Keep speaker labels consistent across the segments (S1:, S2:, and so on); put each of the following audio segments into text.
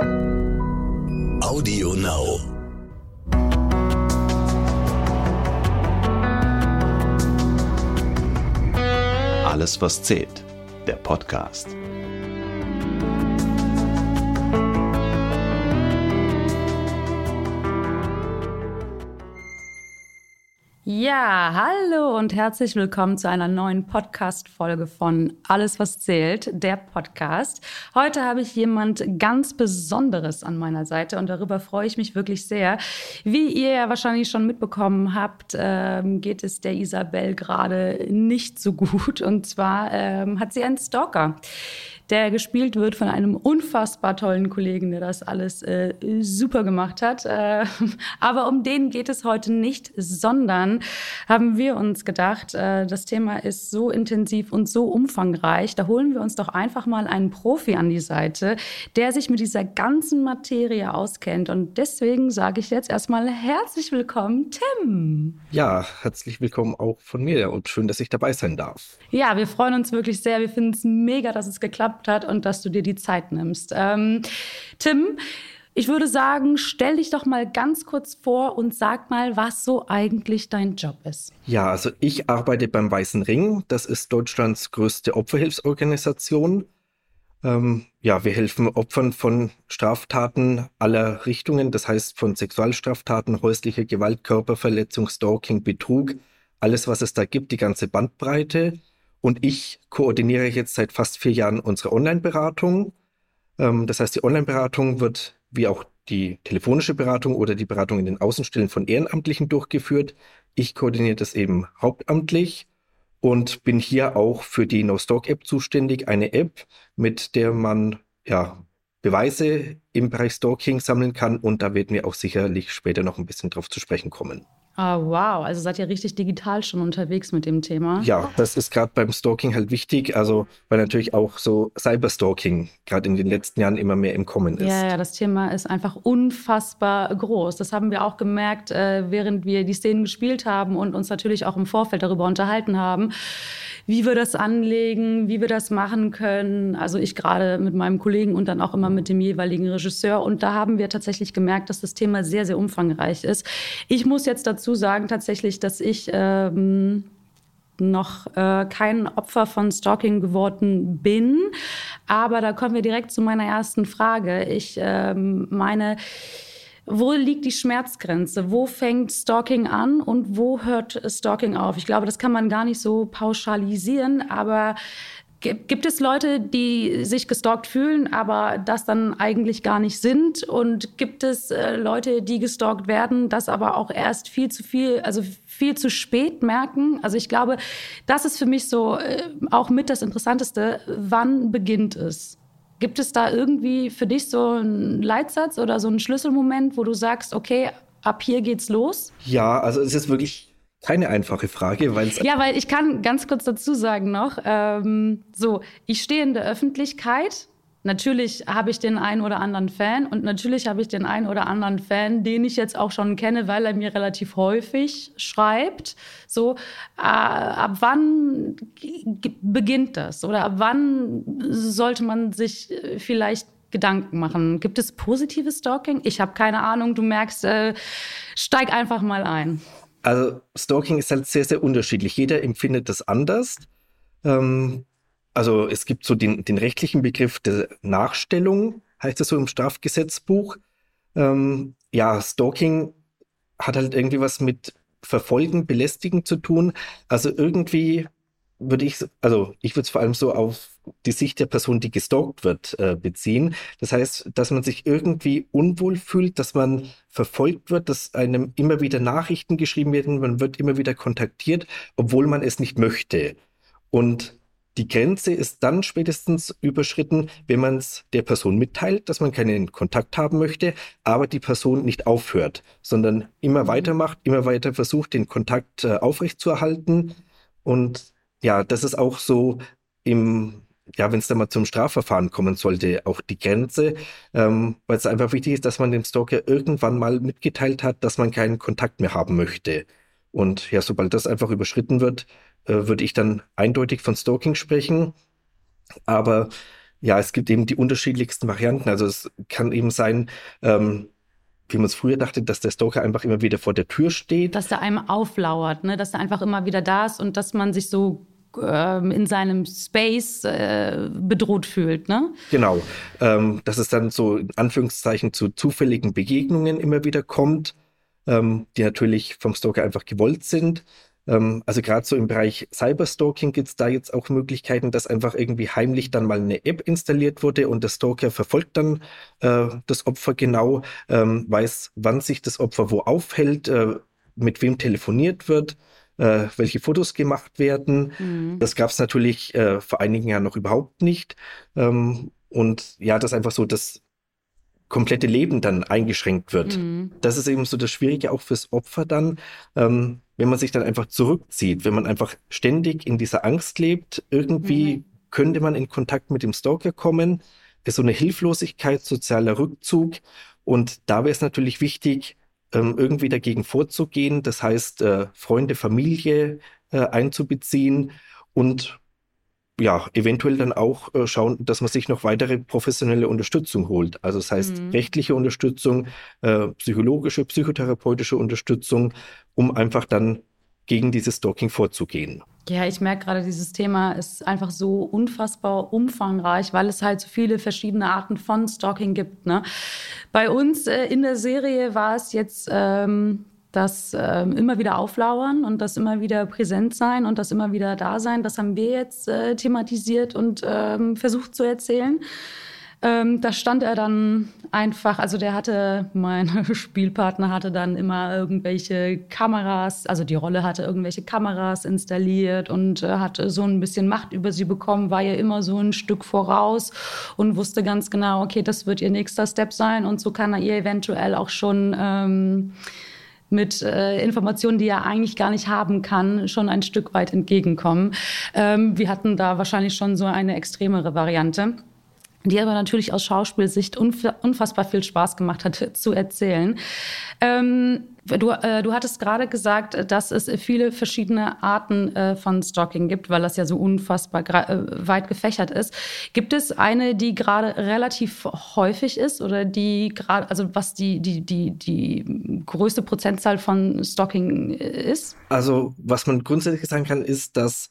S1: Audio Now. Alles, was zählt. Der Podcast.
S2: Ja, hallo und herzlich willkommen zu einer neuen Podcast-Folge von Alles, was zählt, der Podcast. Heute habe ich jemand ganz Besonderes an meiner Seite und darüber freue ich mich wirklich sehr. Wie ihr ja wahrscheinlich schon mitbekommen habt, ähm, geht es der Isabel gerade nicht so gut und zwar ähm, hat sie einen Stalker der gespielt wird von einem unfassbar tollen Kollegen, der das alles äh, super gemacht hat. Äh, aber um den geht es heute nicht, sondern haben wir uns gedacht, äh, das Thema ist so intensiv und so umfangreich, da holen wir uns doch einfach mal einen Profi an die Seite, der sich mit dieser ganzen Materie auskennt. Und deswegen sage ich jetzt erstmal herzlich willkommen, Tim.
S3: Ja, herzlich willkommen auch von mir und schön, dass ich dabei sein darf.
S2: Ja, wir freuen uns wirklich sehr. Wir finden es mega, dass es geklappt geklappt hat und dass du dir die Zeit nimmst. Ähm, Tim, ich würde sagen, stell dich doch mal ganz kurz vor und sag mal, was so eigentlich dein Job ist.
S3: Ja, also ich arbeite beim Weißen Ring. Das ist Deutschlands größte Opferhilfsorganisation. Ähm, ja, wir helfen Opfern von Straftaten aller Richtungen, das heißt von Sexualstraftaten, häuslicher Gewalt, Körperverletzung, Stalking, Betrug, alles, was es da gibt, die ganze Bandbreite. Und ich koordiniere jetzt seit fast vier Jahren unsere Online-Beratung. Ähm, das heißt, die Online-Beratung wird wie auch die telefonische Beratung oder die Beratung in den Außenstellen von Ehrenamtlichen durchgeführt. Ich koordiniere das eben hauptamtlich und bin hier auch für die No-Stalk-App zuständig. Eine App, mit der man ja, Beweise im Bereich Stalking sammeln kann und da werden wir auch sicherlich später noch ein bisschen drauf zu sprechen kommen.
S2: Ah, wow. Also seid ihr richtig digital schon unterwegs mit dem Thema?
S3: Ja, das ist gerade beim Stalking halt wichtig. Also, weil natürlich auch so Cyberstalking gerade in den letzten Jahren immer mehr im Kommen ist.
S2: Ja, ja, das Thema ist einfach unfassbar groß. Das haben wir auch gemerkt, äh, während wir die Szenen gespielt haben und uns natürlich auch im Vorfeld darüber unterhalten haben wie wir das anlegen, wie wir das machen können. Also ich gerade mit meinem Kollegen und dann auch immer mit dem jeweiligen Regisseur. Und da haben wir tatsächlich gemerkt, dass das Thema sehr, sehr umfangreich ist. Ich muss jetzt dazu sagen tatsächlich, dass ich ähm, noch äh, kein Opfer von Stalking geworden bin. Aber da kommen wir direkt zu meiner ersten Frage. Ich ähm, meine, wo liegt die Schmerzgrenze? Wo fängt Stalking an und wo hört Stalking auf? Ich glaube, das kann man gar nicht so pauschalisieren, aber Gibt es Leute, die sich gestalkt fühlen, aber das dann eigentlich gar nicht sind? Und gibt es äh, Leute, die gestalkt werden, das aber auch erst viel zu viel, also viel zu spät merken? Also ich glaube, das ist für mich so äh, auch mit das Interessanteste. Wann beginnt es? Gibt es da irgendwie für dich so einen Leitsatz oder so einen Schlüsselmoment, wo du sagst, okay, ab hier geht's los?
S3: Ja, also es ist wirklich keine einfache Frage, weil es.
S2: Ja, weil ich kann ganz kurz dazu sagen noch, ähm, so, ich stehe in der Öffentlichkeit Natürlich habe ich den einen oder anderen Fan und natürlich habe ich den einen oder anderen Fan, den ich jetzt auch schon kenne, weil er mir relativ häufig schreibt. So, äh, ab wann beginnt das? Oder ab wann sollte man sich äh, vielleicht Gedanken machen? Gibt es positives Stalking? Ich habe keine Ahnung. Du merkst, äh, steig einfach mal ein.
S3: Also Stalking ist halt sehr, sehr unterschiedlich. Jeder empfindet das anders. Ähm, also es gibt so den, den rechtlichen Begriff der Nachstellung, heißt es so im Strafgesetzbuch. Ähm, ja, Stalking hat halt irgendwie was mit Verfolgen, Belästigen zu tun. Also irgendwie würde ich, also ich würde es vor allem so auf die Sicht der Person, die gestalkt wird, äh, beziehen. Das heißt, dass man sich irgendwie unwohl fühlt, dass man verfolgt wird, dass einem immer wieder Nachrichten geschrieben werden, man wird immer wieder kontaktiert, obwohl man es nicht möchte. Und die Grenze ist dann spätestens überschritten, wenn man es der Person mitteilt, dass man keinen Kontakt haben möchte, aber die Person nicht aufhört, sondern immer mhm. weitermacht, immer weiter versucht, den Kontakt äh, aufrechtzuerhalten. Und ja, das ist auch so im, ja, wenn es dann mal zum Strafverfahren kommen sollte, auch die Grenze, ähm, weil es einfach wichtig ist, dass man dem Stalker irgendwann mal mitgeteilt hat, dass man keinen Kontakt mehr haben möchte. Und ja, sobald das einfach überschritten wird, äh, würde ich dann eindeutig von Stalking sprechen. Aber ja, es gibt eben die unterschiedlichsten Varianten. Also es kann eben sein, ähm, wie man es früher dachte, dass der Stalker einfach immer wieder vor der Tür steht.
S2: Dass der einem auflauert, ne? dass er einfach immer wieder da ist und dass man sich so in seinem Space äh, bedroht fühlt, ne?
S3: Genau. Ähm, dass es dann so in Anführungszeichen zu zufälligen Begegnungen immer wieder kommt, ähm, die natürlich vom Stalker einfach gewollt sind. Ähm, also gerade so im Bereich Cyberstalking gibt es da jetzt auch Möglichkeiten, dass einfach irgendwie heimlich dann mal eine App installiert wurde und der Stalker verfolgt dann äh, das Opfer genau, ähm, weiß, wann sich das Opfer wo aufhält, äh, mit wem telefoniert wird äh, welche Fotos gemacht werden. Mhm. Das gab es natürlich äh, vor einigen Jahren noch überhaupt nicht. Ähm, und ja, das einfach so das komplette Leben dann eingeschränkt wird. Mhm. Das ist eben so das Schwierige auch fürs Opfer dann, ähm, wenn man sich dann einfach zurückzieht, wenn man einfach ständig in dieser Angst lebt, irgendwie mhm. könnte man in Kontakt mit dem Stalker kommen, ist so eine Hilflosigkeit, sozialer Rückzug. Und da wäre es natürlich wichtig, irgendwie dagegen vorzugehen. Das heißt, äh, Freunde, Familie äh, einzubeziehen und ja, eventuell dann auch äh, schauen, dass man sich noch weitere professionelle Unterstützung holt. Also das heißt mhm. rechtliche Unterstützung, äh, psychologische, psychotherapeutische Unterstützung, um einfach dann gegen dieses Stalking vorzugehen.
S2: Ja, ich merke gerade, dieses Thema ist einfach so unfassbar umfangreich, weil es halt so viele verschiedene Arten von Stalking gibt. Ne? Bei uns äh, in der Serie war es jetzt ähm, das ähm, immer wieder auflauern und das immer wieder präsent sein und das immer wieder da sein. Das haben wir jetzt äh, thematisiert und ähm, versucht zu erzählen. Ähm, da stand er dann einfach, also der hatte, mein Spielpartner hatte dann immer irgendwelche Kameras, also die Rolle hatte irgendwelche Kameras installiert und äh, hatte so ein bisschen Macht über sie bekommen, war ja immer so ein Stück voraus und wusste ganz genau, okay, das wird ihr nächster Step sein und so kann er ihr eventuell auch schon ähm, mit äh, Informationen, die er eigentlich gar nicht haben kann, schon ein Stück weit entgegenkommen. Ähm, wir hatten da wahrscheinlich schon so eine extremere Variante die aber natürlich aus Schauspielsicht unfassbar viel Spaß gemacht hat zu erzählen. Ähm, du, äh, du hattest gerade gesagt, dass es viele verschiedene Arten äh, von Stalking gibt, weil das ja so unfassbar äh, weit gefächert ist. Gibt es eine, die gerade relativ häufig ist oder die gerade, also was die, die, die, die größte Prozentzahl von Stalking äh, ist?
S3: Also was man grundsätzlich sagen kann, ist, dass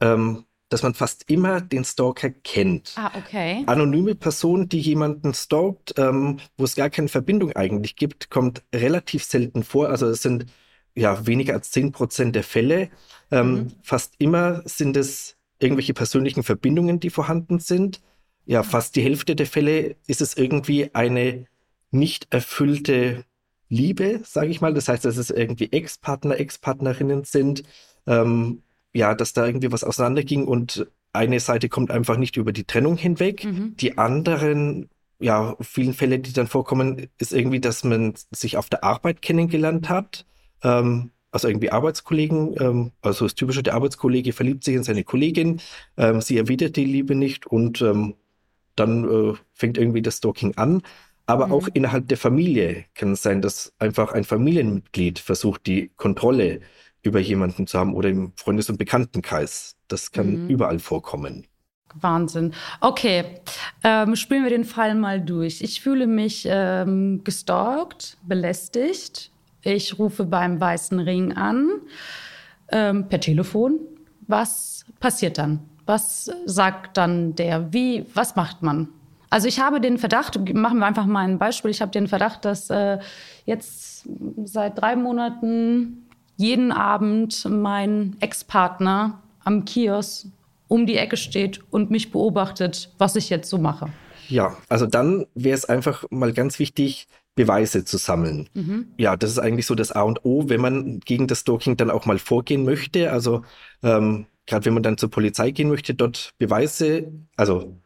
S3: ähm, dass man fast immer den Stalker kennt.
S2: Ah, okay.
S3: Anonyme Person, die jemanden stalkt, ähm, wo es gar keine Verbindung eigentlich gibt, kommt relativ selten vor. Also es sind ja weniger als 10 Prozent der Fälle. Ähm, mhm. Fast immer sind es irgendwelche persönlichen Verbindungen, die vorhanden sind. Ja, fast die Hälfte der Fälle ist es irgendwie eine nicht erfüllte Liebe, sage ich mal. Das heißt, dass es irgendwie Ex-Partner, Ex-Partnerinnen sind. Ähm, ja, dass da irgendwie was auseinanderging und eine Seite kommt einfach nicht über die Trennung hinweg. Mhm. Die anderen, ja, vielen Fälle, die dann vorkommen, ist irgendwie, dass man sich auf der Arbeit kennengelernt hat. Ähm, also irgendwie Arbeitskollegen, ähm, also das Typische, der Arbeitskollege verliebt sich in seine Kollegin, ähm, sie erwidert die Liebe nicht und ähm, dann äh, fängt irgendwie das Stalking an. Aber mhm. auch innerhalb der Familie kann es sein, dass einfach ein Familienmitglied versucht, die Kontrolle über jemanden zu haben oder im Freundes- und Bekanntenkreis. Das kann mhm. überall vorkommen.
S2: Wahnsinn. Okay, ähm, spielen wir den Fall mal durch. Ich fühle mich ähm, gestalkt, belästigt. Ich rufe beim Weißen Ring an, ähm, per Telefon. Was passiert dann? Was sagt dann der? Wie, was macht man? Also ich habe den Verdacht, machen wir einfach mal ein Beispiel, ich habe den Verdacht, dass äh, jetzt seit drei Monaten jeden Abend mein Ex-Partner am Kiosk um die Ecke steht und mich beobachtet, was ich jetzt so mache.
S3: Ja, also dann wäre es einfach mal ganz wichtig, Beweise zu sammeln. Mhm. Ja, das ist eigentlich so das A und O, wenn man gegen das Stalking dann auch mal vorgehen möchte. Also ähm, gerade wenn man dann zur Polizei gehen möchte, dort Beweise, also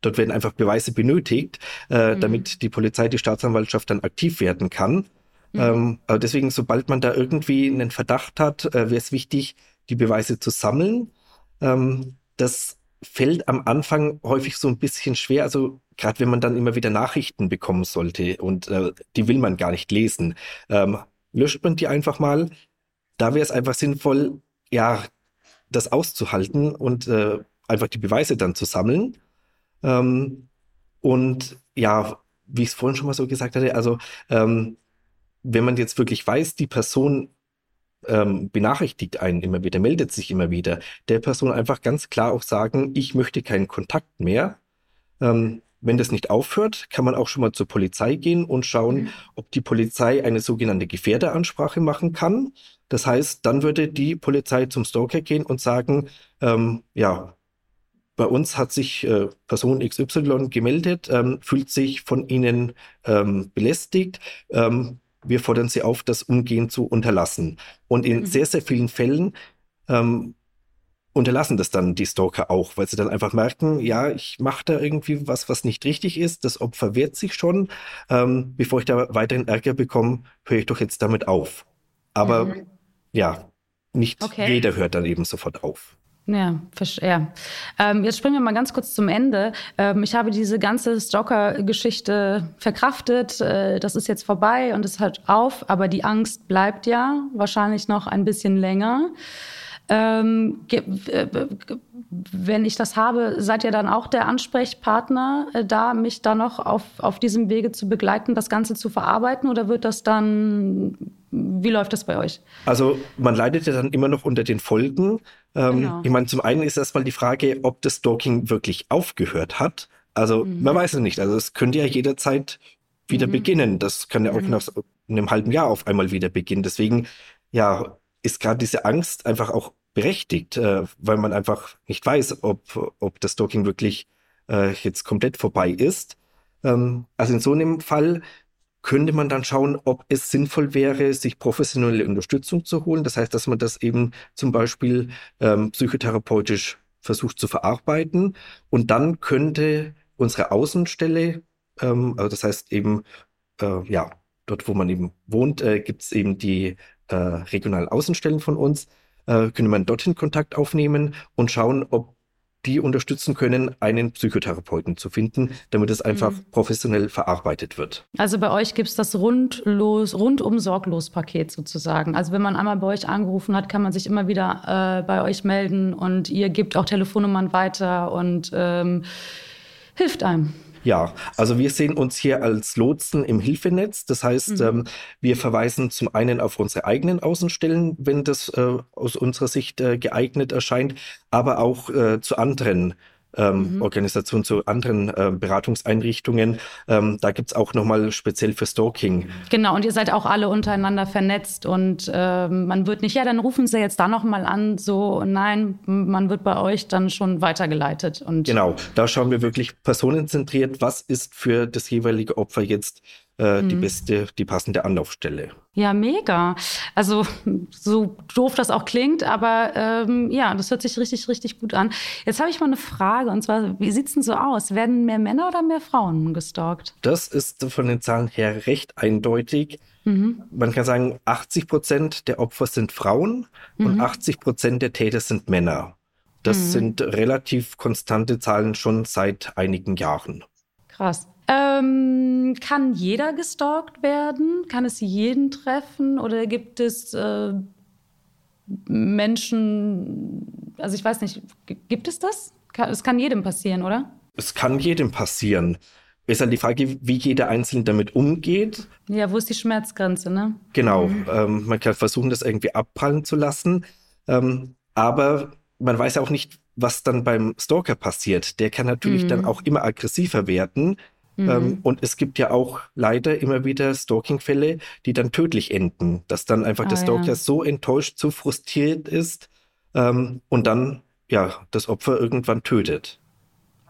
S3: dort werden einfach Beweise benötigt, äh, mhm. damit die Polizei, die Staatsanwaltschaft dann aktiv werden kann. Mhm. Ähm, aber deswegen, sobald man da irgendwie einen Verdacht hat, äh, wäre es wichtig, die Beweise zu sammeln. Ähm, das fällt am Anfang häufig so ein bisschen schwer. Also gerade wenn man dann immer wieder Nachrichten bekommen sollte und äh, die will man gar nicht lesen, ähm, löscht man die einfach mal. Da wäre es einfach sinnvoll, ja, das auszuhalten und äh, einfach die Beweise dann zu sammeln. Ähm, und ja, wie ich es vorhin schon mal so gesagt hatte, also ähm, wenn man jetzt wirklich weiß, die Person ähm, benachrichtigt einen immer wieder, meldet sich immer wieder, der Person einfach ganz klar auch sagen, ich möchte keinen Kontakt mehr. Ähm, wenn das nicht aufhört, kann man auch schon mal zur Polizei gehen und schauen, mhm. ob die Polizei eine sogenannte Gefährderansprache machen kann. Das heißt, dann würde die Polizei zum Stalker gehen und sagen, ähm, ja, bei uns hat sich äh, Person XY gemeldet, ähm, fühlt sich von Ihnen ähm, belästigt. Ähm, wir fordern Sie auf, das umgehend zu unterlassen. Und in mhm. sehr, sehr vielen Fällen ähm, unterlassen das dann die Stalker auch, weil sie dann einfach merken, ja, ich mache da irgendwie was, was nicht richtig ist. Das Opfer wehrt sich schon. Ähm, bevor ich da weiterhin Ärger bekomme, höre ich doch jetzt damit auf. Aber mhm. ja, nicht okay. jeder hört dann eben sofort auf.
S2: Ja, ja. Ähm, jetzt springen wir mal ganz kurz zum Ende. Ähm, ich habe diese ganze Stalker-Geschichte verkraftet. Äh, das ist jetzt vorbei und es hört auf, aber die Angst bleibt ja wahrscheinlich noch ein bisschen länger. Ähm, wenn ich das habe, seid ihr dann auch der Ansprechpartner äh, da, mich da noch auf, auf diesem Wege zu begleiten, das Ganze zu verarbeiten oder wird das dann, wie läuft das bei euch?
S3: Also man leidet ja dann immer noch unter den Folgen. Ähm, genau. Ich meine, zum einen ist erstmal die Frage, ob das Stalking wirklich aufgehört hat. Also mhm. man weiß es nicht. Also es könnte ja jederzeit wieder mhm. beginnen. Das kann ja auch mhm. nach einem halben Jahr auf einmal wieder beginnen. Deswegen, ja, ist gerade diese Angst einfach auch berechtigt, äh, weil man einfach nicht weiß, ob, ob das Stalking wirklich äh, jetzt komplett vorbei ist. Ähm, also in so einem Fall könnte man dann schauen, ob es sinnvoll wäre, sich professionelle Unterstützung zu holen. Das heißt, dass man das eben zum Beispiel ähm, psychotherapeutisch versucht zu verarbeiten. Und dann könnte unsere Außenstelle, ähm, also das heißt eben, äh, ja, dort, wo man eben wohnt, äh, gibt es eben die äh, regionalen Außenstellen von uns, äh, könnte man dorthin Kontakt aufnehmen und schauen, ob die unterstützen können, einen Psychotherapeuten zu finden, damit es einfach mhm. professionell verarbeitet wird.
S2: Also bei euch gibt es das rundlos, rundum sorglos Paket sozusagen. Also wenn man einmal bei euch angerufen hat, kann man sich immer wieder äh, bei euch melden und ihr gebt auch Telefonnummern weiter und ähm, hilft einem.
S3: Ja, also wir sehen uns hier als Lotsen im Hilfenetz. Das heißt, mhm. ähm, wir verweisen zum einen auf unsere eigenen Außenstellen, wenn das äh, aus unserer Sicht äh, geeignet erscheint, aber auch äh, zu anderen ähm, mhm. Organisation zu anderen äh, Beratungseinrichtungen. Ähm, da gibt's auch nochmal speziell für Stalking.
S2: Genau, und ihr seid auch alle untereinander vernetzt und äh, man wird nicht, ja, dann rufen Sie jetzt da nochmal an, so, nein, man wird bei euch dann schon weitergeleitet. Und
S3: genau, da schauen wir wirklich personenzentriert, was ist für das jeweilige Opfer jetzt äh, die mhm. beste, die passende Anlaufstelle.
S2: Ja, mega. Also so doof das auch klingt, aber ähm, ja, das hört sich richtig, richtig gut an. Jetzt habe ich mal eine Frage und zwar, wie sieht es denn so aus? Werden mehr Männer oder mehr Frauen gestalkt?
S3: Das ist von den Zahlen her recht eindeutig. Mhm. Man kann sagen, 80 Prozent der Opfer sind Frauen mhm. und 80 Prozent der Täter sind Männer. Das mhm. sind relativ konstante Zahlen schon seit einigen Jahren.
S2: Krass. Ähm, kann jeder gestalkt werden? Kann es jeden treffen? Oder gibt es äh, Menschen, also ich weiß nicht, gibt es das? Es kann jedem passieren, oder?
S3: Es kann jedem passieren. Ist halt die Frage, wie jeder Einzelne damit umgeht.
S2: Ja, wo ist die Schmerzgrenze, ne?
S3: Genau. Mhm. Ähm, man kann versuchen, das irgendwie abprallen zu lassen. Ähm, aber man weiß auch nicht, was dann beim Stalker passiert. Der kann natürlich mhm. dann auch immer aggressiver werden. Mhm. Ähm, und es gibt ja auch leider immer wieder Stalking-Fälle, die dann tödlich enden, dass dann einfach ah, der Stalker ja. so enttäuscht, so frustriert ist ähm, und dann ja das Opfer irgendwann tötet.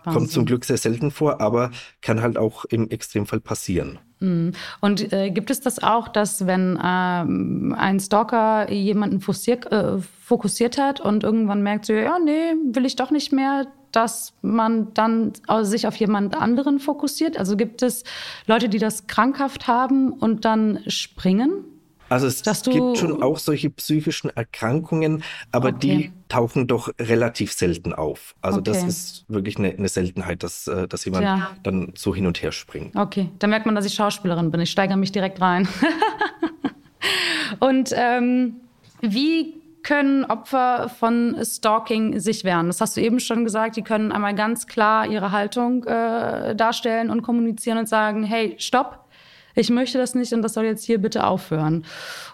S3: Wahnsinn. Kommt zum Glück sehr selten vor, aber kann halt auch im Extremfall passieren.
S2: Mhm. Und äh, gibt es das auch, dass wenn ähm, ein Stalker jemanden fokussiert, äh, fokussiert hat und irgendwann merkt so, ja, nee, will ich doch nicht mehr, dass man dann sich auf jemand anderen fokussiert? Also gibt es Leute, die das krankhaft haben und dann springen?
S3: Also es gibt schon auch solche psychischen Erkrankungen, aber okay. die tauchen doch relativ selten auf. Also okay. das ist wirklich eine, eine Seltenheit, dass, äh, dass jemand ja. dann so hin und her springt.
S2: Okay, da merkt man, dass ich Schauspielerin bin. Ich steigere mich direkt rein. und ähm, wie können Opfer von Stalking sich wehren? Das hast du eben schon gesagt. Die können einmal ganz klar ihre Haltung äh, darstellen und kommunizieren und sagen, hey, stopp, ich möchte das nicht und das soll jetzt hier bitte aufhören.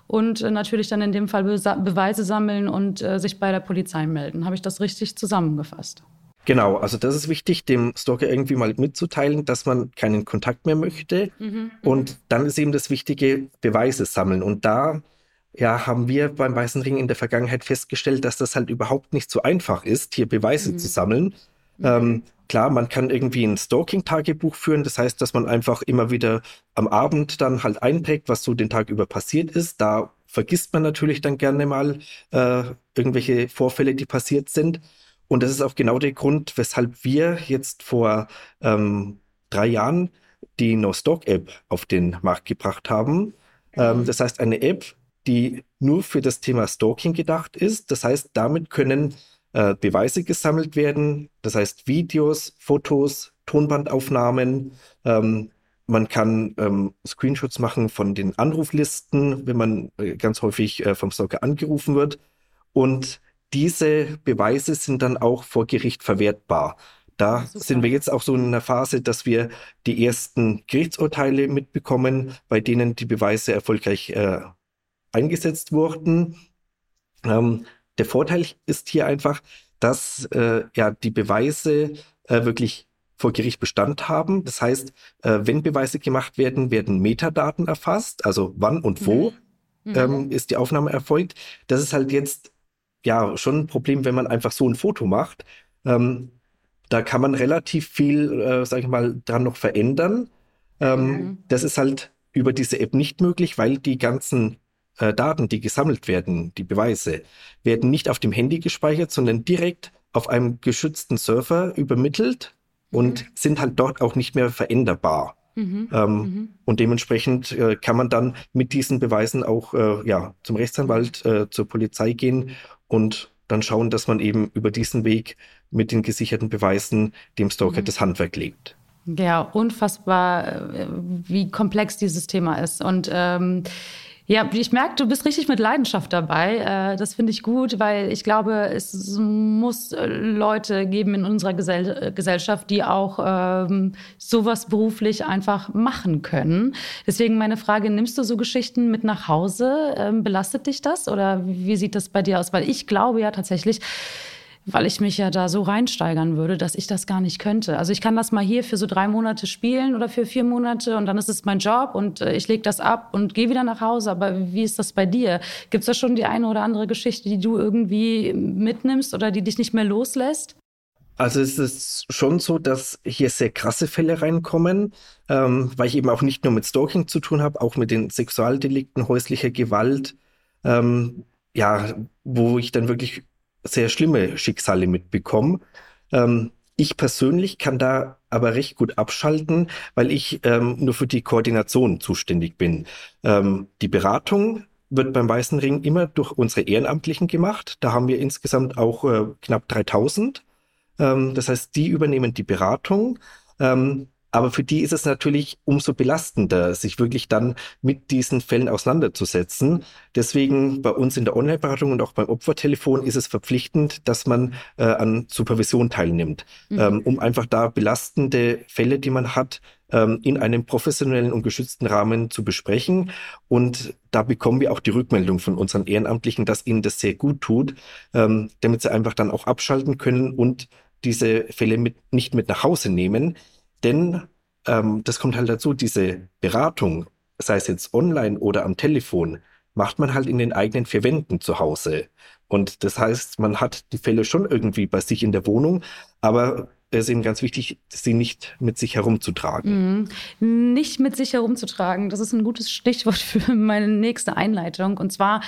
S2: Und äh, natürlich dann in dem Fall Be Beweise sammeln und äh, sich bei der Polizei melden. Habe ich das richtig zusammengefasst?
S3: Genau, also das ist wichtig, dem Stalker irgendwie mal mitzuteilen, dass man keinen Kontakt mehr möchte. Mhm, und dann ist eben das Wichtige, Beweise sammeln. Und da ja, haben wir beim Weißen Ring in der Vergangenheit festgestellt, dass das halt überhaupt nicht so einfach ist, hier Beweise mhm. zu sammeln. Mhm. Ähm, klar, man kann irgendwie ein Stalking-Tagebuch führen. Das heißt, dass man einfach immer wieder am Abend dann halt einprägt, was so den Tag über passiert ist. Da vergisst man natürlich dann gerne mal äh, irgendwelche Vorfälle, die passiert sind. Und das ist auch genau der Grund, weshalb wir jetzt vor ähm, drei Jahren die No-Stalk-App auf den Markt gebracht haben. Ähm, mhm. das heißt, eine App, die nur für das Thema Stalking gedacht ist. Das heißt, damit können äh, Beweise gesammelt werden. Das heißt, Videos, Fotos, Tonbandaufnahmen. Ähm, man kann ähm, Screenshots machen von den Anruflisten, wenn man äh, ganz häufig äh, vom Stalker angerufen wird. Und diese Beweise sind dann auch vor Gericht verwertbar. Da Super. sind wir jetzt auch so in einer Phase, dass wir die ersten Gerichtsurteile mitbekommen, bei denen die Beweise erfolgreich äh, eingesetzt wurden. Ähm, der Vorteil ist hier einfach, dass äh, ja die Beweise äh, wirklich vor Gericht Bestand haben. Das heißt, äh, wenn Beweise gemacht werden, werden Metadaten erfasst, also wann und wo mhm. ähm, mhm. ist die Aufnahme erfolgt. Das ist halt jetzt ja schon ein Problem, wenn man einfach so ein Foto macht. Ähm, da kann man relativ viel, äh, sag ich mal, dran noch verändern. Ähm, mhm. Das ist halt über diese App nicht möglich, weil die ganzen äh, Daten, die gesammelt werden, die Beweise, werden nicht auf dem Handy gespeichert, sondern direkt auf einem geschützten Server übermittelt mhm. und sind halt dort auch nicht mehr veränderbar. Mhm. Ähm, mhm. Und dementsprechend äh, kann man dann mit diesen Beweisen auch äh, ja, zum Rechtsanwalt, äh, zur Polizei gehen und dann schauen, dass man eben über diesen Weg mit den gesicherten Beweisen dem Stalker mhm. das Handwerk legt.
S2: Ja, unfassbar, äh, wie komplex dieses Thema ist. Und ähm, ja, ich merke, du bist richtig mit Leidenschaft dabei. Äh, das finde ich gut, weil ich glaube, es muss äh, Leute geben in unserer Gesell äh, Gesellschaft, die auch ähm, sowas beruflich einfach machen können. Deswegen meine Frage, nimmst du so Geschichten mit nach Hause? Ähm, belastet dich das oder wie sieht das bei dir aus? Weil ich glaube ja tatsächlich, weil ich mich ja da so reinsteigern würde, dass ich das gar nicht könnte. Also ich kann das mal hier für so drei Monate spielen oder für vier Monate und dann ist es mein Job und äh, ich lege das ab und gehe wieder nach Hause. Aber wie ist das bei dir? Gibt es da schon die eine oder andere Geschichte, die du irgendwie mitnimmst oder die dich nicht mehr loslässt?
S3: Also es ist schon so, dass hier sehr krasse Fälle reinkommen, ähm, weil ich eben auch nicht nur mit Stalking zu tun habe, auch mit den Sexualdelikten, häuslicher Gewalt, ähm, ja, wo ich dann wirklich sehr schlimme Schicksale mitbekommen. Ähm, ich persönlich kann da aber recht gut abschalten, weil ich ähm, nur für die Koordination zuständig bin. Ähm, die Beratung wird beim Weißen Ring immer durch unsere Ehrenamtlichen gemacht. Da haben wir insgesamt auch äh, knapp 3000. Ähm, das heißt, die übernehmen die Beratung. Aber für die ist es natürlich umso belastender, sich wirklich dann mit diesen Fällen auseinanderzusetzen. Deswegen bei uns in der Online-Beratung und auch beim Opfertelefon ist es verpflichtend, dass man äh, an Supervision teilnimmt, mhm. ähm, um einfach da belastende Fälle, die man hat, ähm, in einem professionellen und geschützten Rahmen zu besprechen. Und da bekommen wir auch die Rückmeldung von unseren Ehrenamtlichen, dass ihnen das sehr gut tut, ähm, damit sie einfach dann auch abschalten können und diese Fälle mit, nicht mit nach Hause nehmen. Denn ähm, das kommt halt dazu, diese Beratung, sei es jetzt online oder am Telefon, macht man halt in den eigenen vier Wänden zu Hause. Und das heißt, man hat die Fälle schon irgendwie bei sich in der Wohnung, aber es ist eben ganz wichtig, sie nicht mit sich herumzutragen.
S2: Mhm. Nicht mit sich herumzutragen, das ist ein gutes Stichwort für meine nächste Einleitung. Und zwar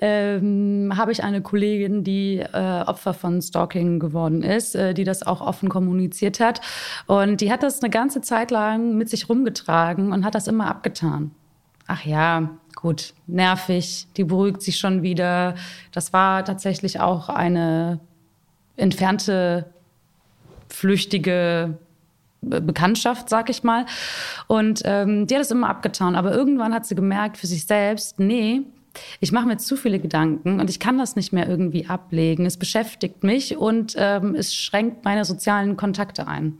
S2: ähm, habe ich eine Kollegin, die äh, Opfer von Stalking geworden ist, äh, die das auch offen kommuniziert hat. Und die hat das eine ganze Zeit lang mit sich rumgetragen und hat das immer abgetan. Ach ja, gut, nervig, die beruhigt sich schon wieder. Das war tatsächlich auch eine entfernte flüchtige Bekanntschaft, sag ich mal. Und ähm, die hat es immer abgetan. Aber irgendwann hat sie gemerkt für sich selbst, nee, ich mache mir zu viele Gedanken und ich kann das nicht mehr irgendwie ablegen. Es beschäftigt mich und ähm, es schränkt meine sozialen Kontakte ein.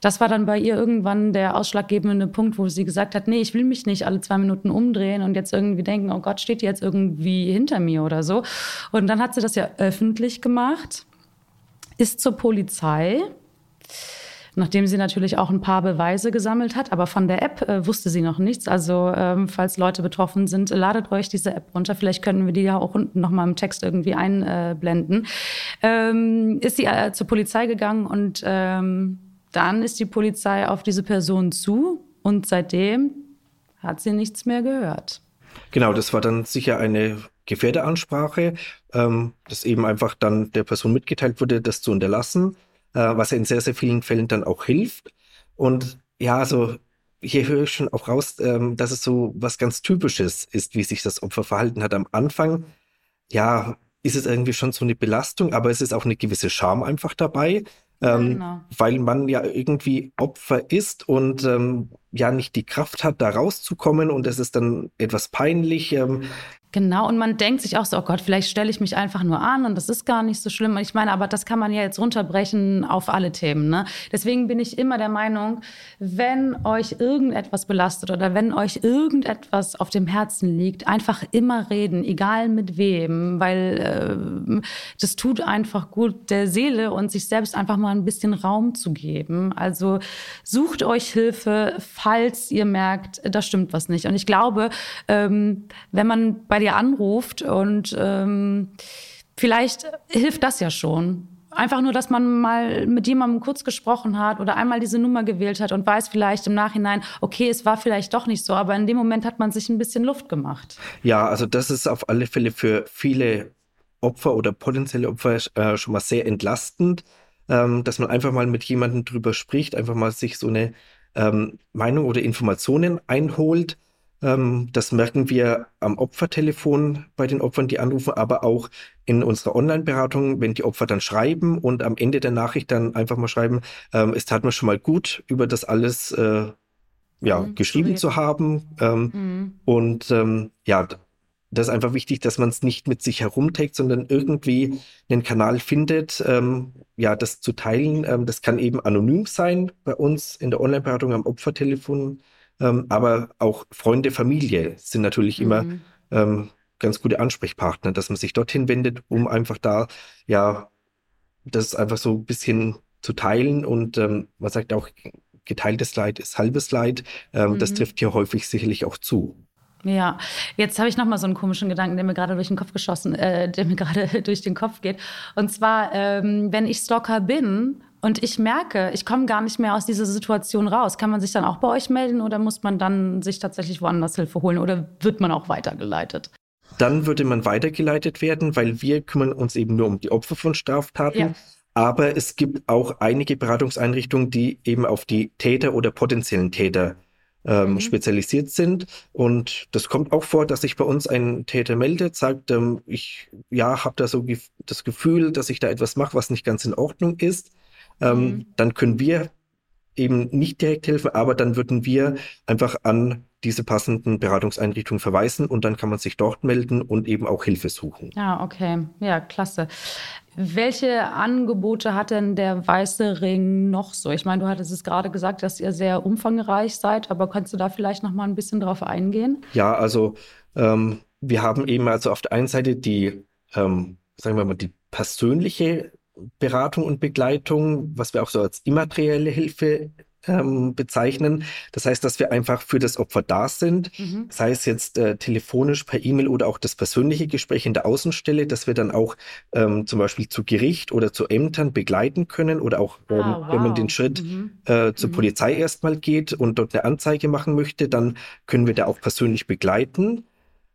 S2: Das war dann bei ihr irgendwann der ausschlaggebende Punkt, wo sie gesagt hat, nee, ich will mich nicht alle zwei Minuten umdrehen und jetzt irgendwie denken, oh Gott, steht die jetzt irgendwie hinter mir oder so. Und dann hat sie das ja öffentlich gemacht, ist zur Polizei nachdem sie natürlich auch ein paar Beweise gesammelt hat. Aber von der App äh, wusste sie noch nichts. Also ähm, falls Leute betroffen sind, ladet euch diese App runter. Vielleicht können wir die ja auch unten nochmal im Text irgendwie einblenden. Ähm, ist sie äh, zur Polizei gegangen und ähm, dann ist die Polizei auf diese Person zu und seitdem hat sie nichts mehr gehört.
S3: Genau, das war dann sicher eine Gefährderansprache, ähm, dass eben einfach dann der Person mitgeteilt wurde, das zu unterlassen äh, was ja in sehr, sehr vielen Fällen dann auch hilft. Und ja, also hier höre ich schon auch raus, ähm, dass es so was ganz Typisches ist, wie sich das Opfer verhalten hat am Anfang. Ja, ist es irgendwie schon so eine Belastung, aber es ist auch eine gewisse Scham einfach dabei, ähm, genau. weil man ja irgendwie Opfer ist und ähm, ja nicht die Kraft hat, da rauszukommen und es ist dann etwas peinlich. Ähm,
S2: Genau, und man denkt sich auch so, oh Gott, vielleicht stelle ich mich einfach nur an und das ist gar nicht so schlimm. Ich meine, aber das kann man ja jetzt runterbrechen auf alle Themen. Ne? Deswegen bin ich immer der Meinung, wenn euch irgendetwas belastet oder wenn euch irgendetwas auf dem Herzen liegt, einfach immer reden, egal mit wem, weil äh, das tut einfach gut der Seele und sich selbst einfach mal ein bisschen Raum zu geben. Also sucht euch Hilfe, falls ihr merkt, da stimmt was nicht. Und ich glaube, ähm, wenn man bei dir anruft und ähm, vielleicht hilft das ja schon. Einfach nur, dass man mal mit jemandem kurz gesprochen hat oder einmal diese Nummer gewählt hat und weiß vielleicht im Nachhinein, okay, es war vielleicht doch nicht so, aber in dem Moment hat man sich ein bisschen Luft gemacht.
S3: Ja, also das ist auf alle Fälle für viele Opfer oder potenzielle Opfer äh, schon mal sehr entlastend, ähm, dass man einfach mal mit jemandem drüber spricht, einfach mal sich so eine ähm, Meinung oder Informationen einholt ähm, das merken wir am Opfertelefon bei den Opfern, die anrufen, aber auch in unserer Online-Beratung, wenn die Opfer dann schreiben und am Ende der Nachricht dann einfach mal schreiben, ähm, es tat mir schon mal gut, über das alles äh, ja, mhm, geschrieben zu haben. Ähm, mhm. Und ähm, ja, das ist einfach wichtig, dass man es nicht mit sich herumträgt, sondern irgendwie einen Kanal findet, ähm, ja, das zu teilen. Ähm, das kann eben anonym sein bei uns in der Online-Beratung am Opfertelefon. Ähm, aber auch Freunde, Familie sind natürlich mhm. immer ähm, ganz gute Ansprechpartner, dass man sich dorthin wendet, um einfach da, ja, das einfach so ein bisschen zu teilen. Und ähm, man sagt auch, geteiltes Leid ist halbes Leid. Ähm, mhm. Das trifft hier häufig sicherlich auch zu.
S2: Ja, jetzt habe ich noch mal so einen komischen Gedanken, der mir gerade durch den Kopf geschossen, äh, der mir gerade durch den Kopf geht. Und zwar, ähm, wenn ich Stalker bin und ich merke, ich komme gar nicht mehr aus dieser Situation raus. Kann man sich dann auch bei euch melden oder muss man dann sich tatsächlich woanders Hilfe holen oder wird man auch weitergeleitet?
S3: Dann würde man weitergeleitet werden, weil wir kümmern uns eben nur um die Opfer von Straftaten. Ja. Aber es gibt auch einige Beratungseinrichtungen, die eben auf die Täter oder potenziellen Täter ähm, mhm. spezialisiert sind. Und das kommt auch vor, dass sich bei uns ein Täter meldet, sagt, ähm, ich ja, habe da so das Gefühl, dass ich da etwas mache, was nicht ganz in Ordnung ist ähm, mhm. dann können wir eben nicht direkt helfen, aber dann würden wir einfach an diese passenden Beratungseinrichtungen verweisen und dann kann man sich dort melden und eben auch Hilfe suchen.
S2: Ja, okay. Ja, klasse. Welche Angebote hat denn der Weiße Ring noch so? Ich meine, du hattest es gerade gesagt, dass ihr sehr umfangreich seid, aber kannst du da vielleicht noch mal ein bisschen drauf eingehen?
S3: Ja, also ähm, wir haben eben also auf der einen Seite die, ähm, sagen wir mal, die persönliche Beratung und Begleitung, was wir auch so als immaterielle Hilfe ähm, bezeichnen. Das heißt, dass wir einfach für das Opfer da sind, mhm. sei es jetzt äh, telefonisch, per E-Mail oder auch das persönliche Gespräch in der Außenstelle, dass wir dann auch ähm, zum Beispiel zu Gericht oder zu Ämtern begleiten können oder auch, ähm, ah, wow. wenn man den Schritt mhm. äh, zur mhm. Polizei erstmal geht und dort eine Anzeige machen möchte, dann können wir da auch persönlich begleiten.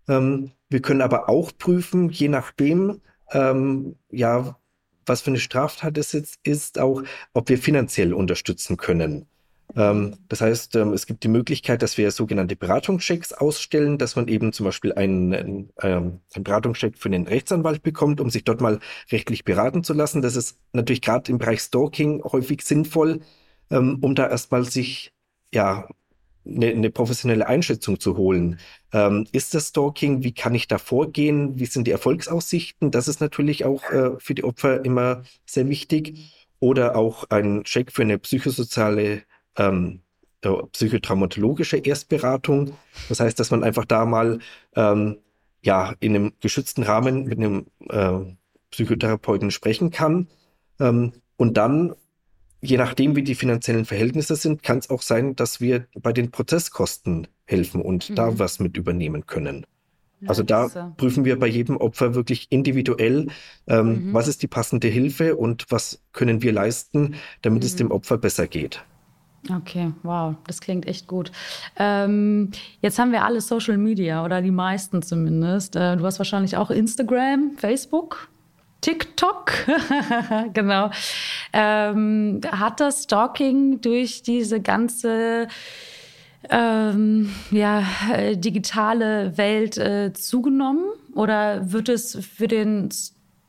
S3: Ähm, wir können aber auch prüfen, je nachdem, ähm, ja, was für eine Straftat es jetzt ist, auch ob wir finanziell unterstützen können. Ähm, das heißt, ähm, es gibt die Möglichkeit, dass wir sogenannte Beratungschecks ausstellen, dass man eben zum Beispiel einen, einen, ähm, einen Beratungscheck für einen Rechtsanwalt bekommt, um sich dort mal rechtlich beraten zu lassen. Das ist natürlich gerade im Bereich Stalking häufig sinnvoll, ähm, um da erstmal sich ja eine, eine professionelle Einschätzung zu holen. Ähm, ist das Stalking? Wie kann ich da vorgehen? Wie sind die Erfolgsaussichten? Das ist natürlich auch äh, für die Opfer immer sehr wichtig. Oder auch ein Check für eine psychosoziale, ähm, äh, psychotraumatologische Erstberatung. Das heißt, dass man einfach da mal ähm, ja in einem geschützten Rahmen mit einem äh, Psychotherapeuten sprechen kann. Ähm, und dann je nachdem, wie die finanziellen Verhältnisse sind, kann es auch sein, dass wir bei den Prozesskosten helfen und mhm. da was mit übernehmen können. Also da prüfen wir bei jedem Opfer wirklich individuell, ähm, mhm. was ist die passende Hilfe und was können wir leisten, damit mhm. es dem Opfer besser geht.
S2: Okay, wow, das klingt echt gut. Ähm, jetzt haben wir alle Social Media oder die meisten zumindest. Äh, du hast wahrscheinlich auch Instagram, Facebook. TikTok, genau, ähm, hat das Stalking durch diese ganze ähm, ja, äh, digitale Welt äh, zugenommen? Oder wird es für den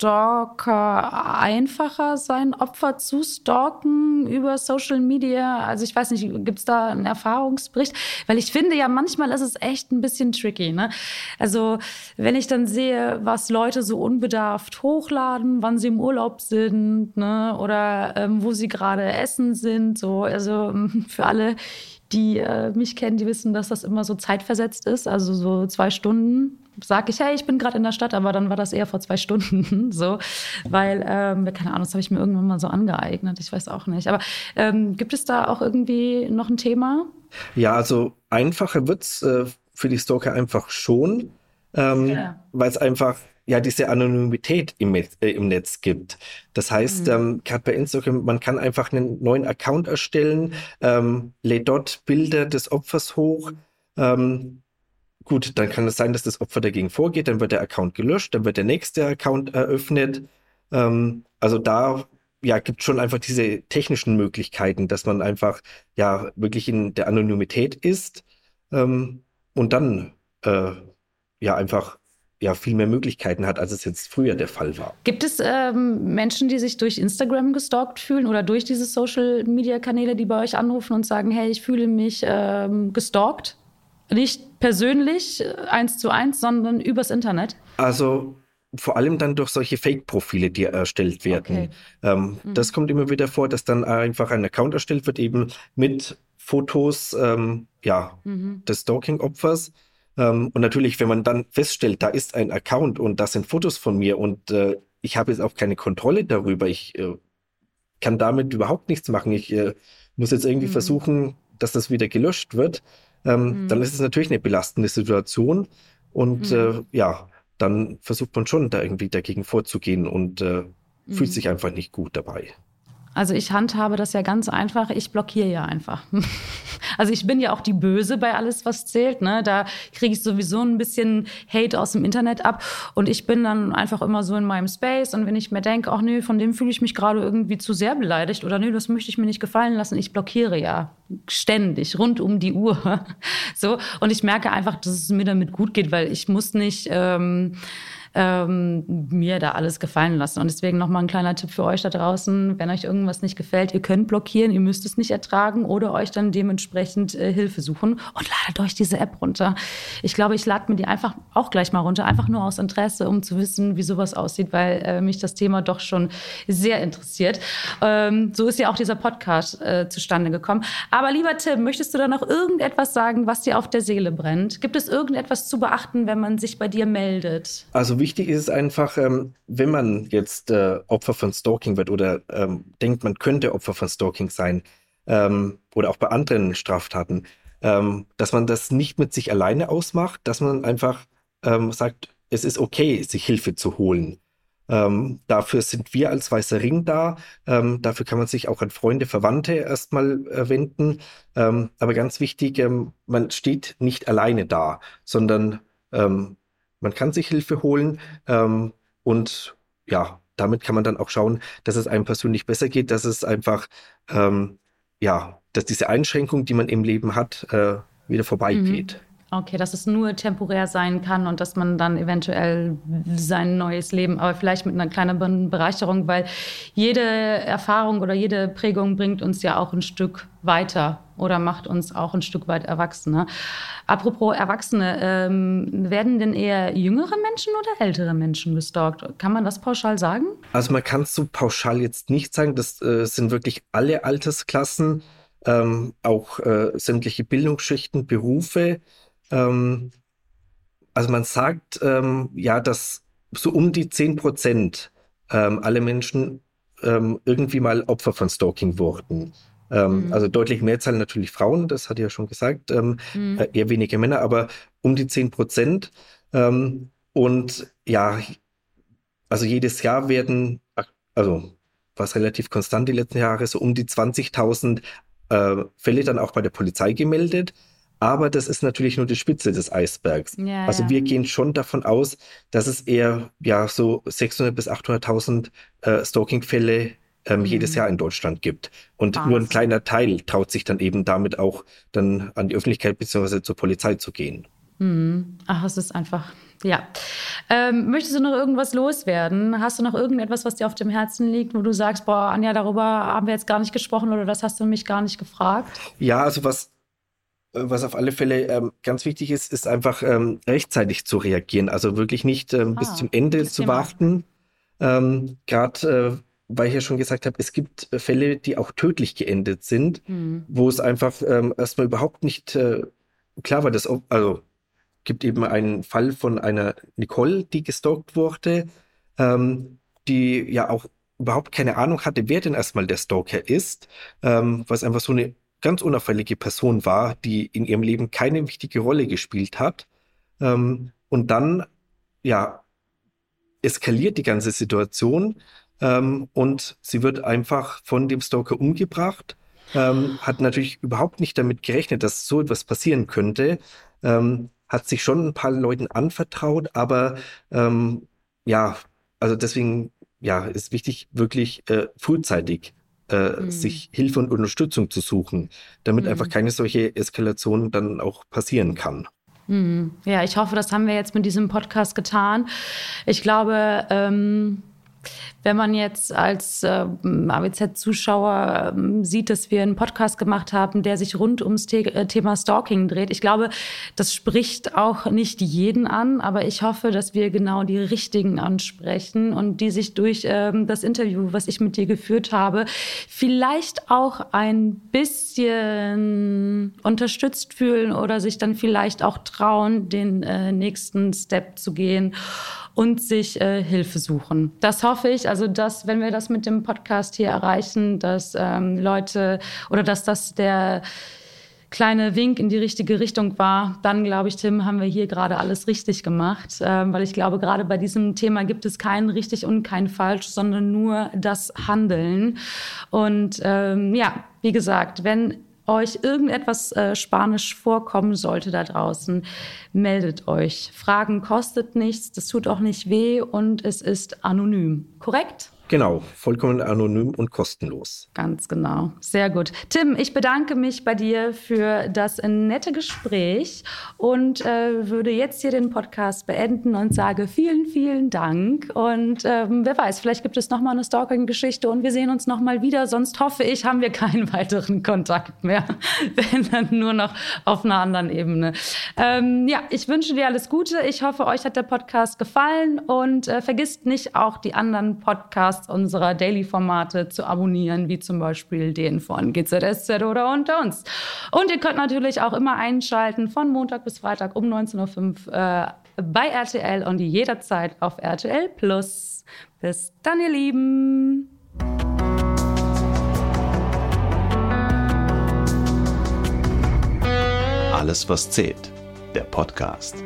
S2: Stalker einfacher sein, Opfer zu stalken über Social Media? Also ich weiß nicht, gibt es da einen Erfahrungsbericht? Weil ich finde ja, manchmal ist es echt ein bisschen tricky. Ne? Also wenn ich dann sehe, was Leute so unbedarft hochladen, wann sie im Urlaub sind ne? oder ähm, wo sie gerade essen sind, so also für alle die äh, mich kennen, die wissen, dass das immer so zeitversetzt ist, also so zwei Stunden. Sage ich, hey, ich bin gerade in der Stadt, aber dann war das eher vor zwei Stunden so, weil, ähm, keine Ahnung, das habe ich mir irgendwann mal so angeeignet, ich weiß auch nicht. Aber ähm, gibt es da auch irgendwie noch ein Thema?
S3: Ja, also einfacher wird es äh, für die Stalker einfach schon, ähm, ja. weil es einfach ja diese Anonymität im, äh, im Netz gibt. Das heißt, mhm. ähm, gerade bei Instagram, man kann einfach einen neuen Account erstellen, ähm, lädt dort Bilder des Opfers hoch. Ähm, gut, dann kann es sein, dass das Opfer dagegen vorgeht, dann wird der Account gelöscht, dann wird der nächste Account eröffnet. Ähm, also da ja, gibt schon einfach diese technischen Möglichkeiten, dass man einfach ja wirklich in der Anonymität ist ähm, und dann äh, ja einfach ja viel mehr Möglichkeiten hat, als es jetzt früher der Fall war.
S2: Gibt es ähm, Menschen, die sich durch Instagram gestalkt fühlen oder durch diese Social-Media-Kanäle, die bei euch anrufen und sagen, hey, ich fühle mich ähm, gestalkt? Nicht persönlich, äh, eins zu eins, sondern übers Internet?
S3: Also vor allem dann durch solche Fake-Profile, die erstellt werden. Okay. Ähm, mhm. Das kommt immer wieder vor, dass dann einfach ein Account erstellt wird, eben mit Fotos ähm, ja, mhm. des Stalking-Opfers und natürlich, wenn man dann feststellt, da ist ein Account und das sind Fotos von mir und äh, ich habe jetzt auch keine Kontrolle darüber, ich äh, kann damit überhaupt nichts machen, ich äh, muss jetzt irgendwie mhm. versuchen, dass das wieder gelöscht wird, ähm, mhm. dann ist es natürlich eine belastende Situation und äh, mhm. ja, dann versucht man schon da irgendwie dagegen vorzugehen und äh, fühlt mhm. sich einfach nicht gut dabei.
S2: Also ich handhabe das ja ganz einfach. Ich blockiere ja einfach. Also ich bin ja auch die Böse bei alles, was zählt. Ne? Da kriege ich sowieso ein bisschen Hate aus dem Internet ab. Und ich bin dann einfach immer so in meinem Space. Und wenn ich mir denke, ach nee, von dem fühle ich mich gerade irgendwie zu sehr beleidigt oder nee, das möchte ich mir nicht gefallen lassen, ich blockiere ja ständig, rund um die Uhr. So. Und ich merke einfach, dass es mir damit gut geht, weil ich muss nicht. Ähm, ähm, mir da alles gefallen lassen. Und deswegen nochmal ein kleiner Tipp für euch da draußen, wenn euch irgendwas nicht gefällt, ihr könnt blockieren, ihr müsst es nicht ertragen oder euch dann dementsprechend äh, Hilfe suchen und ladet euch diese App runter. Ich glaube, ich lade mir die einfach auch gleich mal runter, einfach nur aus Interesse, um zu wissen, wie sowas aussieht, weil äh, mich das Thema doch schon sehr interessiert. Ähm, so ist ja auch dieser Podcast äh, zustande gekommen. Aber lieber Tim, möchtest du da noch irgendetwas sagen, was dir auf der Seele brennt? Gibt es irgendetwas zu beachten, wenn man sich bei dir meldet?
S3: Also wichtig ist es einfach, ähm, wenn man jetzt äh, Opfer von Stalking wird oder ähm, denkt, man könnte Opfer von Stalking sein ähm, oder auch bei anderen Straftaten, ähm, dass man das nicht mit sich alleine ausmacht, dass man einfach ähm, sagt, es ist okay, sich Hilfe zu holen. Ähm, dafür sind wir als Weißer Ring da. dafür kann man sich auch an Freunde, Verwandte erstmal äh, wenden. aber ganz wichtig, man steht nicht alleine da, sondern man kann sich Hilfe holen ähm, und ja, damit kann man dann auch schauen, dass es einem persönlich besser geht, dass es einfach, ähm, ja, dass diese Einschränkung, die man im Leben hat, äh, wieder vorbeigeht. Mhm.
S2: Okay, dass es nur temporär sein kann und dass man dann eventuell sein neues Leben, aber vielleicht mit einer kleinen Bereicherung, weil jede Erfahrung oder jede Prägung bringt uns ja auch ein Stück weiter oder macht uns auch ein Stück weit Erwachsene. Apropos Erwachsene, ähm, werden denn eher jüngere Menschen oder ältere Menschen gestalkt? Kann man das pauschal sagen?
S3: Also man kann es so pauschal jetzt nicht sagen. Das äh, sind wirklich alle Altersklassen, ähm, auch äh, sämtliche Bildungsschichten, Berufe. Ähm, also man sagt ähm, ja, dass so um die 10 Prozent ähm, alle Menschen ähm, irgendwie mal Opfer von Stalking wurden. Ähm, mhm. Also deutlich Mehrzahl natürlich Frauen, das hat ja schon gesagt, ähm, mhm. äh, eher weniger Männer, aber um die 10 Prozent. Und ja, also jedes Jahr werden, also was relativ konstant die letzten Jahre, so um die 20.000 äh, Fälle dann auch bei der Polizei gemeldet. Aber das ist natürlich nur die Spitze des Eisbergs. Ja, also wir gehen schon davon aus, dass es eher ja so 600 bis 800.000 äh, Stalking-Fälle ähm, mhm. jedes Jahr in Deutschland gibt. Und Was. nur ein kleiner Teil traut sich dann eben damit auch dann an die Öffentlichkeit bzw. zur Polizei zu gehen.
S2: Mhm. Ach, es ist einfach, ja. Ähm, möchtest du noch irgendwas loswerden? Hast du noch irgendetwas, was dir auf dem Herzen liegt, wo du sagst, boah, Anja, darüber haben wir jetzt gar nicht gesprochen oder das hast du mich gar nicht gefragt?
S3: Ja, also was was auf alle Fälle ähm, ganz wichtig ist, ist einfach ähm, rechtzeitig zu reagieren. Also wirklich nicht ähm, ah, bis zum Ende zu Thema. warten. Ähm, Gerade, äh, weil ich ja schon gesagt habe, es gibt Fälle, die auch tödlich geendet sind, mhm. wo es einfach ähm, erstmal überhaupt nicht äh, klar war, dass, also gibt eben einen Fall von einer Nicole, die gestalkt wurde, ähm, die ja auch überhaupt keine Ahnung hatte, wer denn erstmal der Stalker ist, was einfach so eine ganz unauffällige Person war, die in ihrem Leben keine wichtige Rolle gespielt hat. Ähm, und dann, ja, eskaliert die ganze Situation ähm, und sie wird einfach von dem Stalker umgebracht. Ähm, hat natürlich überhaupt nicht damit gerechnet, dass so etwas passieren könnte. Ähm, hat sich schon ein paar Leuten anvertraut, aber ähm, ja, also deswegen ja, ist wichtig, wirklich äh, frühzeitig äh, mhm. sich Hilfe und Unterstützung zu suchen, damit mhm. einfach keine solche Eskalation dann auch passieren kann.
S2: Mhm. Ja, ich hoffe, das haben wir jetzt mit diesem Podcast getan. Ich glaube, ähm, wenn man jetzt als äh, AWZ-Zuschauer äh, sieht, dass wir einen Podcast gemacht haben, der sich rund ums The äh, Thema Stalking dreht, ich glaube, das spricht auch nicht jeden an, aber ich hoffe, dass wir genau die richtigen ansprechen und die sich durch ähm, das Interview, was ich mit dir geführt habe, vielleicht auch ein bisschen unterstützt fühlen oder sich dann vielleicht auch trauen, den äh, nächsten Step zu gehen und sich äh, Hilfe suchen. Das hoffe ich, also dass, wenn wir das mit dem Podcast hier erreichen, dass ähm, Leute oder dass das der kleine Wink in die richtige Richtung war, dann glaube ich, Tim, haben wir hier gerade alles richtig gemacht, ähm, weil ich glaube, gerade bei diesem Thema gibt es kein richtig und kein falsch, sondern nur das Handeln. Und ähm, ja, wie gesagt, wenn euch irgendetwas äh, Spanisch vorkommen sollte da draußen, meldet euch. Fragen kostet nichts, das tut auch nicht weh und es ist anonym. Korrekt?
S3: Genau, vollkommen anonym und kostenlos.
S2: Ganz genau. Sehr gut. Tim, ich bedanke mich bei dir für das nette Gespräch und äh, würde jetzt hier den Podcast beenden und sage vielen, vielen Dank. Und ähm, wer weiß, vielleicht gibt es noch mal eine Stalking-Geschichte und wir sehen uns noch mal wieder. Sonst hoffe ich, haben wir keinen weiteren Kontakt mehr, wenn dann nur noch auf einer anderen Ebene. Ähm, ja, ich wünsche dir alles Gute. Ich hoffe, euch hat der Podcast gefallen und äh, vergisst nicht auch die anderen Podcasts Podcasts unserer Daily-Formate zu abonnieren, wie zum Beispiel den von GZSZ oder Unter uns. Und ihr könnt natürlich auch immer einschalten von Montag bis Freitag um 19.05 Uhr äh, bei RTL und jederzeit auf RTL Plus. Bis dann, ihr Lieben.
S1: Alles, was zählt. Der Podcast.